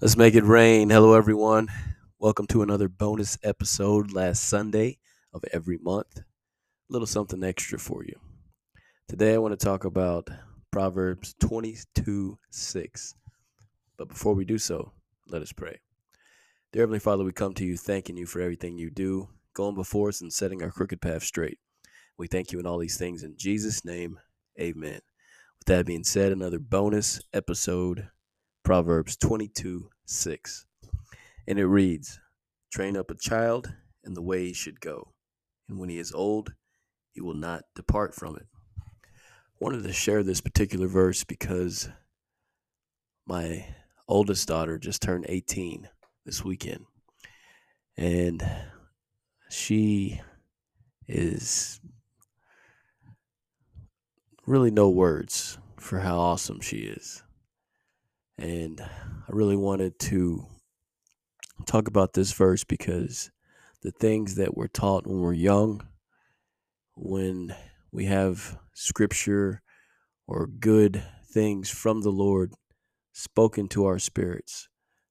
Let's make it rain. Hello, everyone. Welcome to another bonus episode last Sunday of every month. A little something extra for you. Today, I want to talk about Proverbs 22 6. But before we do so, let us pray. Dear Heavenly Father, we come to you thanking you for everything you do, going before us and setting our crooked path straight. We thank you in all these things. In Jesus' name, amen. With that being said, another bonus episode Proverbs 22 6. And it reads Train up a child in the way he should go, and when he is old, he will not depart from it. I wanted to share this particular verse because my oldest daughter just turned 18 this weekend. And she is really no words for how awesome she is. And I really wanted to talk about this verse because the things that we're taught when we're young, when we have scripture or good things from the Lord spoken to our spirits,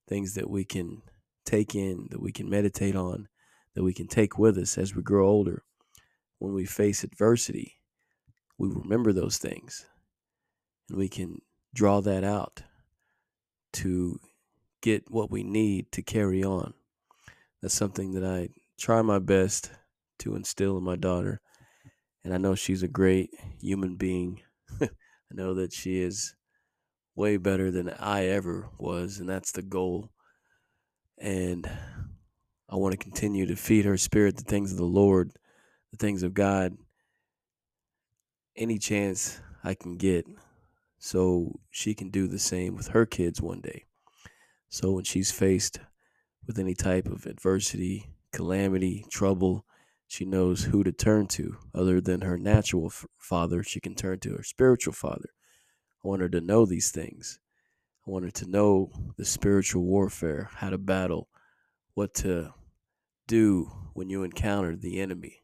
things that we can take in, that we can meditate on, that we can take with us as we grow older. When we face adversity, we remember those things and we can draw that out to get what we need to carry on. That's something that I try my best to instill in my daughter. And I know she's a great human being. I know that she is way better than I ever was, and that's the goal. And I want to continue to feed her spirit the things of the Lord, the things of God, any chance I can get so she can do the same with her kids one day. So when she's faced with any type of adversity, calamity, trouble, she knows who to turn to other than her natural f- father. She can turn to her spiritual father. I want her to know these things. I want her to know the spiritual warfare, how to battle, what to do when you encounter the enemy.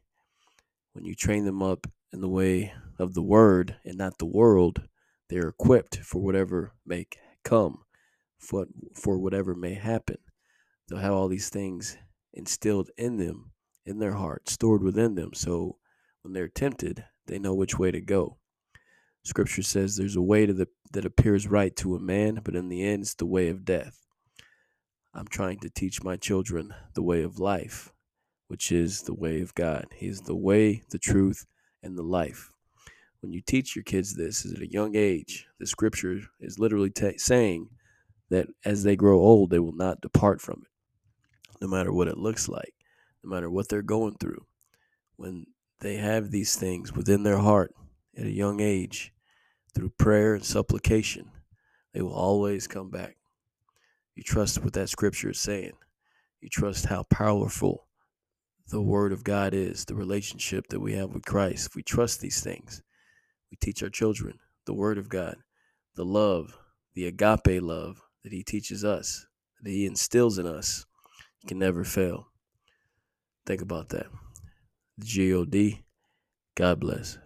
When you train them up in the way of the word and not the world, they're equipped for whatever may come, for, for whatever may happen. They'll have all these things instilled in them, in their heart, stored within them. So when they're tempted, they know which way to go. Scripture says there's a way to the, that appears right to a man, but in the end, it's the way of death. I'm trying to teach my children the way of life, which is the way of God. He is the way, the truth, and the life when you teach your kids this is at a young age, the scripture is literally t- saying that as they grow old, they will not depart from it, no matter what it looks like, no matter what they're going through. When they have these things within their heart at a young age, through prayer and supplication, they will always come back. You trust what that scripture is saying. You trust how powerful the Word of God is, the relationship that we have with Christ. If we trust these things, we teach our children the Word of God, the love, the agape love that He teaches us, that He instills in us. He can never fail. Think about that. G O D. God bless.